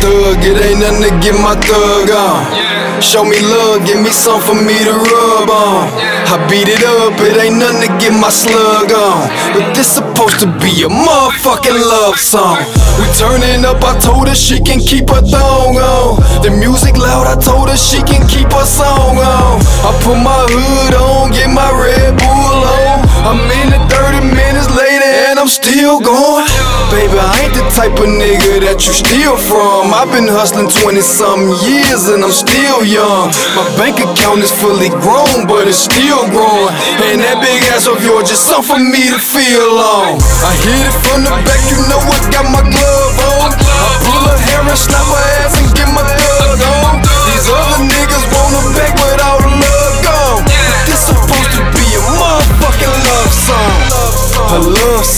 thug, it ain't nothing to get my thug on. Show me love, give me some for me to rub on. I beat it up, it ain't nothing to get my slug on. But this supposed to be a motherfucking love song. We turning up, I told her she can keep her thong on. The music loud, I told her she can keep her song on. I put my hood on, get my Red Bull on. I'm in it 30 minutes later and I'm still going. Baby, ain't the type of nigga that you steal from. I've been hustling 20 something years and I'm still young. My bank account is fully grown, but it's still growing. And that big ass of yours just something for me to feel on. I hit it from the back, you know I got my glove on. I pull her hair and snap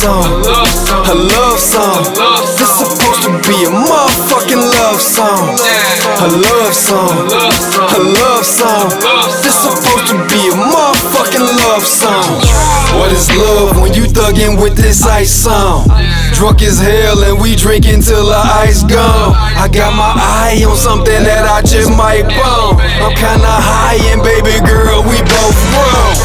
song. A love song. This supposed to be a motherfucking love song. A love song. A love song. This supposed to be a motherfucking love song. What is love when you thuggin' with this ice song? Drunk as hell and we drinkin' till the ice gone. I got my eye on something that I just might bone. I'm kinda high and baby girl, we both.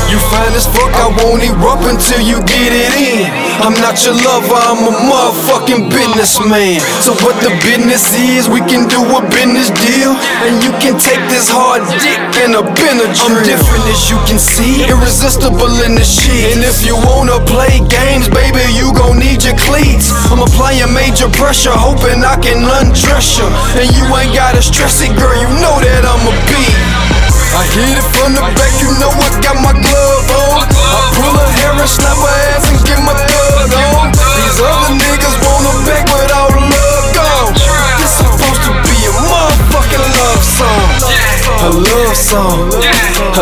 You fine as fuck, I won't erupt until you get it in. I'm not your lover, I'm a motherfucking businessman. So what the business is, we can do a business deal. And you can take this hard dick and a Benadryl. I'm different as you can see, irresistible in the shit. And if you wanna play games, baby, you gon' need your cleats. I'm applying major pressure, hoping I can undress you. And you ain't gotta stress it, girl, you know I hit it from the back, you know I got my glove on. I pull her hair and snap her ass and get my thug on. These other niggas her back with all love gone. This supposed to be a motherfucking love song. A love song.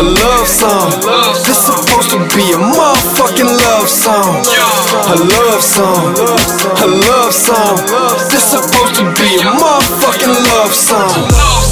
A love song. This supposed to be a motherfucking love song. A love song. A love song. This supposed to be a motherfucking love song.